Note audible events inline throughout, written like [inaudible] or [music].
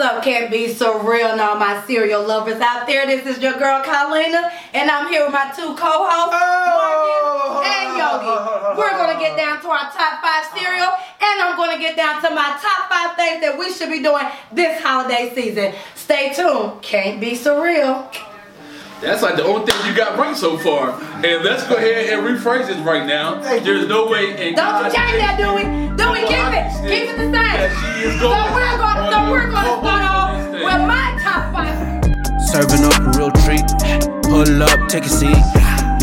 up? Can't be so real and all my cereal lovers out there. This is your girl Carlina, and I'm here with my two co-hosts, Oh! Marcus and Yogi. We're gonna get down to our top five cereal, and I'm gonna get down to my top five things that we should be doing this holiday season. Stay tuned. Can't be so real. That's like the only thing you got right so far. And let's go ahead and rephrase it right now. There's no way in Don't you God's change that, do we? Do we keep it? Keep it the same. That she is So going we're gonna, so on we're gonna start off with my top five. Serving up a real treat. Pull up, take a seat.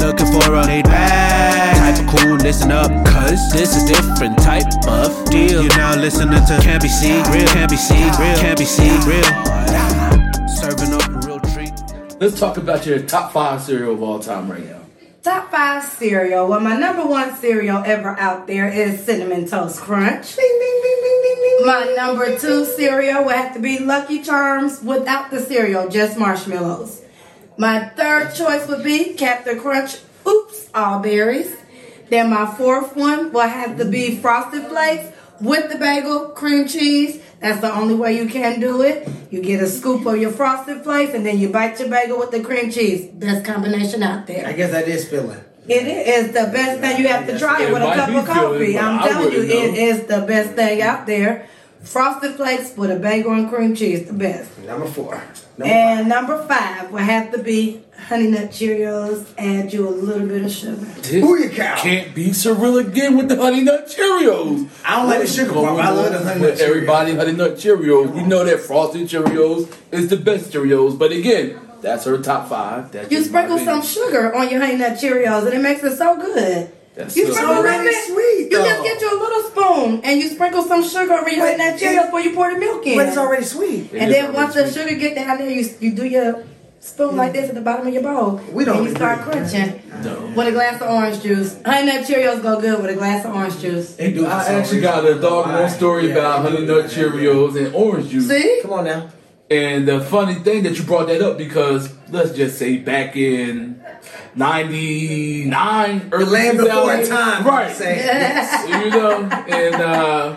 Looking for a laid back type of cool. Listen up, cause this is a different type of deal. You're now listening to Can't Be Seen, Real, Can't Be Seen, Real, Can't Be Seen, Real. Serving up a real treat. Let's talk about your top five cereal of all time right now. Top five cereal. Well, my number one cereal ever out there is Cinnamon Toast Crunch. My number two cereal would have to be Lucky Charms without the cereal, just marshmallows. My third choice would be Captain Crunch. Oops, all berries. Then my fourth one will have to be Frosted Flakes with the bagel, cream cheese. That's the only way you can do it. You get a scoop of your Frosted Flakes and then you bite your bagel with the cream cheese. Best combination out there. I guess that is filling. It is the best thing. You have to try it It with a cup of coffee. filling, I'm telling you, wouldn't know. is the best thing out there. Frosted Flakes with a bagel and cream cheese, the best. Number four. Number And number five will have to be Honey Nut Cheerios. Add you a little bit of sugar. Who you cow? Can't be surreal again with the Honey Nut Cheerios. I don't like the sugar part, but I love the Honey Nut Cheerios. Everybody Honey Nut Cheerios. We know that Frosted Cheerios is the best Cheerios. But again, that's her top five. That's You just my sprinkle some sugar on your Honey Nut Cheerios and it makes it so good. That's You so sprinkle good. a already sweet, You though. just get you a little spoon and you sprinkle some sugar over your Honey But Nut it- Cheerios before you pour the milk in. But it's already sweet. It And then already once the sugar get down there, you you do your spoon like this at the bottom of your bowl. We don't And you start agree. crunching No. with a glass of orange juice. Honey Nut Cheerios go good with a glass of orange juice. They do I actually got a doggone Why? story Yeah, about Honey. Nut Cheerios and orange juice. See? Come on now. And the funny thing that you brought that up because let's just say back in '99, early land before time. right? Say. [laughs] you know, and uh,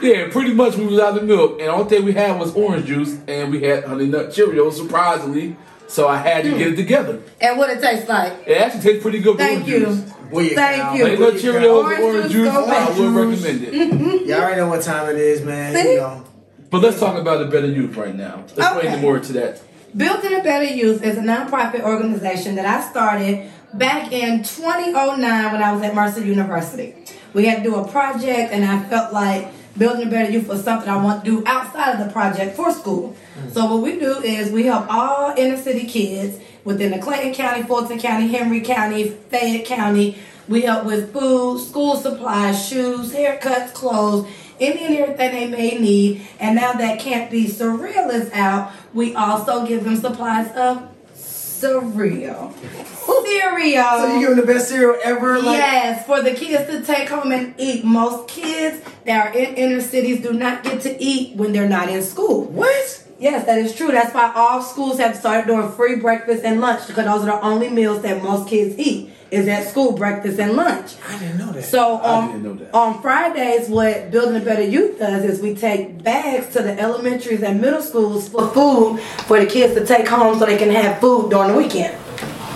yeah, pretty much we was out of milk, and all only thing we had was orange juice, and we had honey nut Cheerios, surprisingly. So I had to get it together. And what it tastes like. It actually tastes pretty good. Thank you. Juice. Boy, Thank cow. you. Honey nut Cheerios, Orange orange, juice, juice, go I would recommend it. [laughs] Y'all already know what time it is, man. See? You know. But let's talk about the better youth right now. Let's Okay. bring more to that. Built in a Better Youth is a nonprofit organization that I started back in 2009 when I was at Mercer University. We had to do a project, and I felt like Building a Better Youth was something I want to do outside of the project for school. Mm. So, what we do is we help all inner city kids within the Clayton County, Fulton County, Henry County, Fayette County. We help with food, school supplies, shoes, haircuts, clothes, any and everything they may need. And now that Can't Be Surreal is out, we also give them supplies of cereal. cereal. So you give them the best cereal ever? Like, yes, for the kids to take home and eat. Most kids that are in inner cities do not get to eat when they're not in school. What? Yes, that is true. That's why all schools have started doing free breakfast and lunch because those are the only meals that most kids eat is at school breakfast and lunch. I didn't know that. So I on, didn't know that. on Fridays, what Building a Better Youth does is we take bags to the elementaries and middle schools for food for the kids to take home so they can have food during the weekend.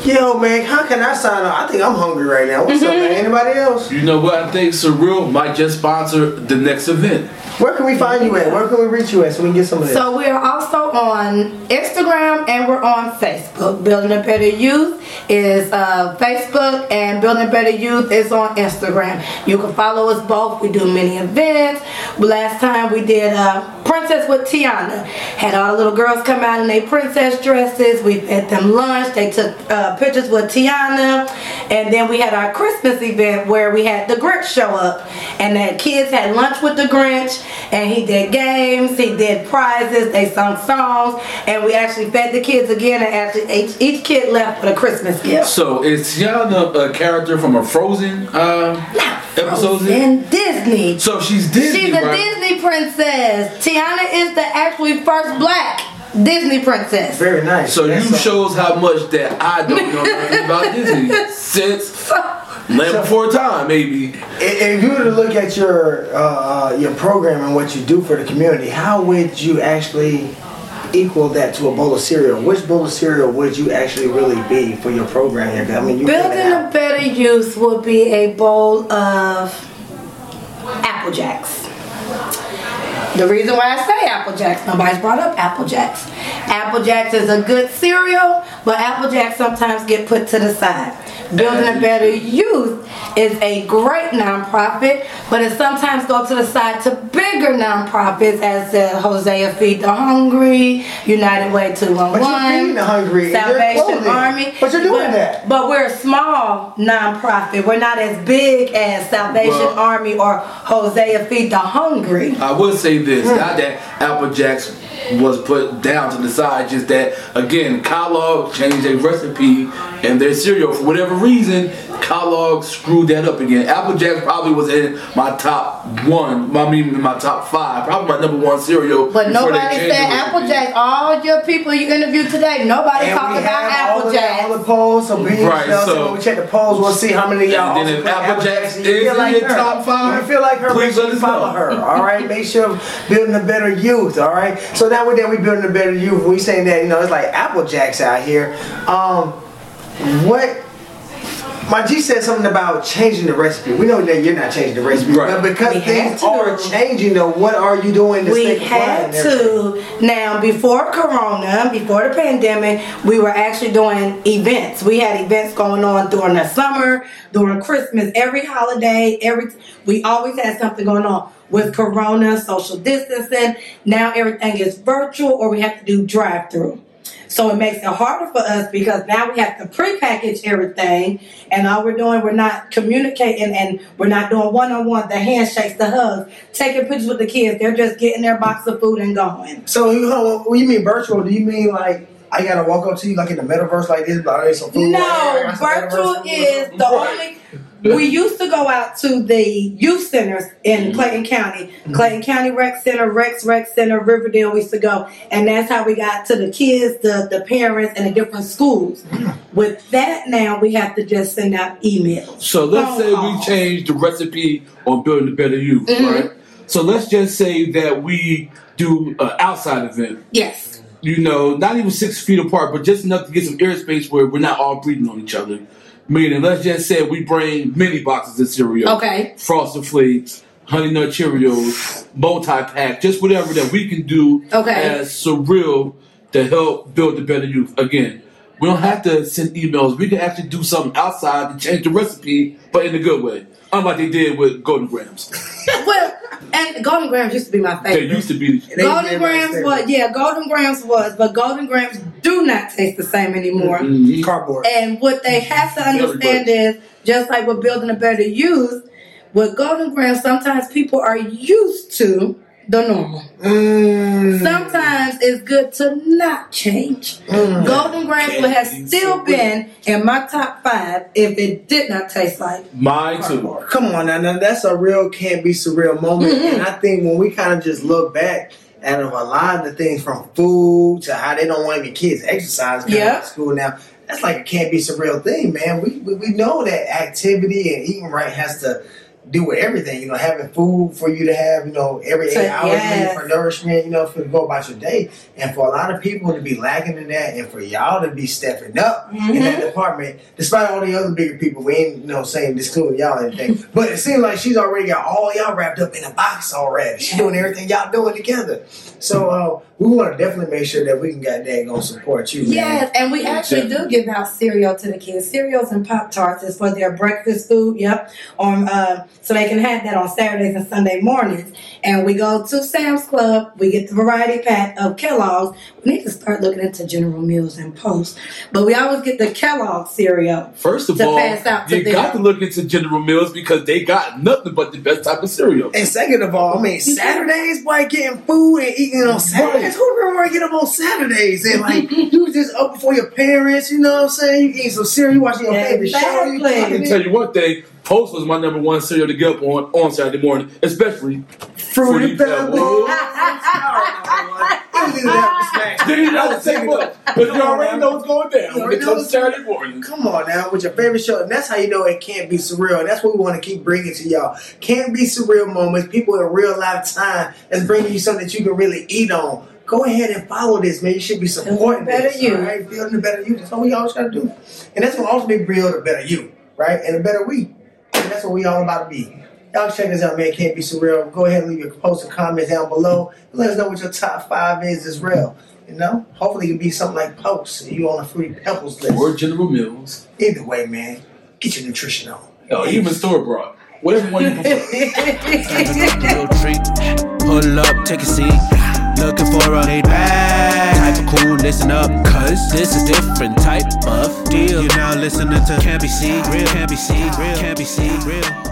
Yo, man, how can I sign up? I think I'm hungry right now. What's up, man? [laughs] Anybody else? You know what? I think Surreal might just sponsor the next event. Where can we find you at? Where can we reach you at so we can get some of this? So we're also on Instagram and we're on Facebook. Building a Better Youth is uh, Facebook and Building a Better Youth is on Instagram. You can follow us both. We do many events. Last time we did uh, Princess with Tiana. Had all the little girls come out in their princess dresses. We fed them lunch. They took uh, pictures with Tiana. And then we had our Christmas event where we had the Grinch show up. And the kids had lunch with the Grinch. And he did games. He did prizes. They sung songs. And we actually fed the kids again. And actually each, each kid left with a Christmas gift. So is Tiana a character from a Frozen uh, episode? In Disney. So she's Disney, She's a right? Disney princess. Tiana is the actually first black Disney princess. Very nice. So That's you all. shows how much that I don't know [laughs] nothing about Disney. Since Land So- before time, maybe. If if you were to look at your uh, your program and what you do for the community, how would you actually equal that to a bowl of cereal? Which bowl of cereal would you actually really be for your program here? 'Cause, I mean, you give Building a better youth would be a bowl of Apple Jacks. The reason why I say Apple Jacks, nobody's brought up Apple Jacks. Apple Jacks is a good cereal, but Apple Jacks sometimes get put to the side. Building a Better Youth is a great nonprofit, but it sometimes goes to the side to bigger nonprofits as the Hosea Feed the Hungry, United Way 211, But you're feeding the hungry Salvation. Army. But you're doing But- that. but we're a small nonprofit. We're not as big as Salvation Well- Army or Hosea Feed the Hungry. I would say this, hmm. not that Apple Jacks was put down to the side, just that again, Kellogg changed their recipe and their cereal for whatever reason. Kellogg screwed that up again. Apple Jacks probably was in my top one, I mean my top five, probably my number one cereal. But before nobody said the Apple recipe. All your people you interviewed today, nobody And talked about have all Apple of that Jacks. the polls, so be Right, so- So when we check the polls, we'll see how many of y'all. And then if play Apple Jacks is feel in like your her. top five, you feel like her, please make sure let us follow know. her. All right, make sure building a better youth. All right, so now we're we building a better youth. We saying that you know it's like Apple Jacks out here. Um, what? My G said something about changing the recipe. We know that you're not changing the recipe, Right. but because We things to. are changing, though, what are you doing to we stay had compliant? and to now before corona before the pandemic we were actually doing events we had events going on during the summer during christmas every holiday every we always had something going on with corona social distancing now everything is virtual or we have to do drive through so it makes it harder for us because now we have to pre-package everything. And all we're doing we're not communicating and we're not doing one-on-one the handshakes the hugs taking pictures with the kids. They're just getting their box of food and going. So you know, when you mean virtual? Do you mean like I gotta walk up to you like in the metaverse like this? Like, "Hey, some food? I no virtual is the only we used to go out to the youth centers in mm-hmm. Clayton County, mm-hmm. Clayton County Rec Center, Rex Rec Center, Riverdale. We used to go, and that's how we got to the kids, the the parents, and the different schools. Mm-hmm. With that, now we have to just send out emails. So let's say we change the recipe on building a better youth, Mm-hmm. right? So let's just say that we do an outside event. Yes. You know, not even six feet apart, but just enough to get some airspace where we're not all breathing on each other. Meaning, let's just say we bring mini boxes of cereal, Okay. Frosted Flakes, Honey Nut Cheerios, multi-pack, just whatever that we can do Okay. as surreal to help build a better youth. Again, we don't have to send emails. We can actually do something outside to change the recipe, but in a good way. Unlike they did with Golden Grahams. [laughs] Well, and Golden Grahams used to be my favorite. They used to be They- Golden Grahams favorite. was yeah, Golden Grahams was, but Golden Grahams do not taste the same anymore. Mhm. cardboard. And what they have to understand is just like we're building a better youth, with Golden Grams, sometimes people are used to the normal. Mm. Sometimes it's good to not change. Golden Grahams has have still been in my top five if it did not taste like. mine too. Come on now, now that's a real can't be surreal moment. Mm-hmm. And I think when we kind of just look back at a lot of the things from food to how they don't want any kids exercise going Yeah. to school now, that's like a can't be surreal thing, man. We, we we know that activity and eating right has to do with everything. You know, having food for you to have, you know, every eight So, hours yes. for nourishment, you know, for to go about your day. And for a lot of people to be lacking in that, and for y'all to be stepping up in that Mm-hmm. department, despite all the other bigger people, we ain't, you know, saying excluding y'all or anything. [laughs] but it seems like she's already got all y'all wrapped up in a box already. She's doing everything y'all doing together. So uh, we want to definitely make sure that we can get that gonna support you. man. Yes, and we actually do give out cereal to the kids. Cereals and Pop Tarts is for their breakfast food. Yep, on uh, so they can have that on Saturdays and Sunday mornings. And we go to Sam's Club. We get the variety pack of Kellogg's. We need to start looking into General Mills and Post, but we always get the Kellogg cereal. First of To all, pass out to you them. got to look into General Mills because they got nothing but the best type of cereal. And second of all, I mean, Saturdays, boy, getting food and eating on Saturdays. Who remember get up on Saturdays and like [laughs] you was just up before your parents? You know what I'm saying? You eating some cereal, you watching your favorite show. You Exactly. I can tell you one thing: Post was my number one cereal to get up on on Saturday morning, especially Fruity Fruity Pebbles. Pebbles. It was in there for snacks. Did he not? not the same but you already know what's going down You when it comes Saturday morning. Come on now, with your favorite show, and that's how you know it can't be surreal. And that's what we want to keep bringing to y'all. Can't be surreal moments. People in real life time that's bringing you something that you can really eat on. Go ahead and follow this, man. You should be supporting Better this, you. all right? Building a better you. That's what we always got to do, and that's what ultimately build a better you, right? And a better we. And that's what we all about to be. Y'all check us out, man. Can't be surreal. Go ahead and leave your post and comments down below. Let us know what your top five is as well. You know, hopefully it can be something like posts. and You on a fruity pebbles list. Or General Mills. Either way, man, get your nutrition on. Oh, even store bought. Whatever one you prefer. [laughs] a real treat. Pull up, take a seat. Looking for a laid back type of cool, listen up, cause this is different type of deal. You're now listening to Can't Be Seen, Real, Can't Be Seen, Real, Can't Be Seen, Real.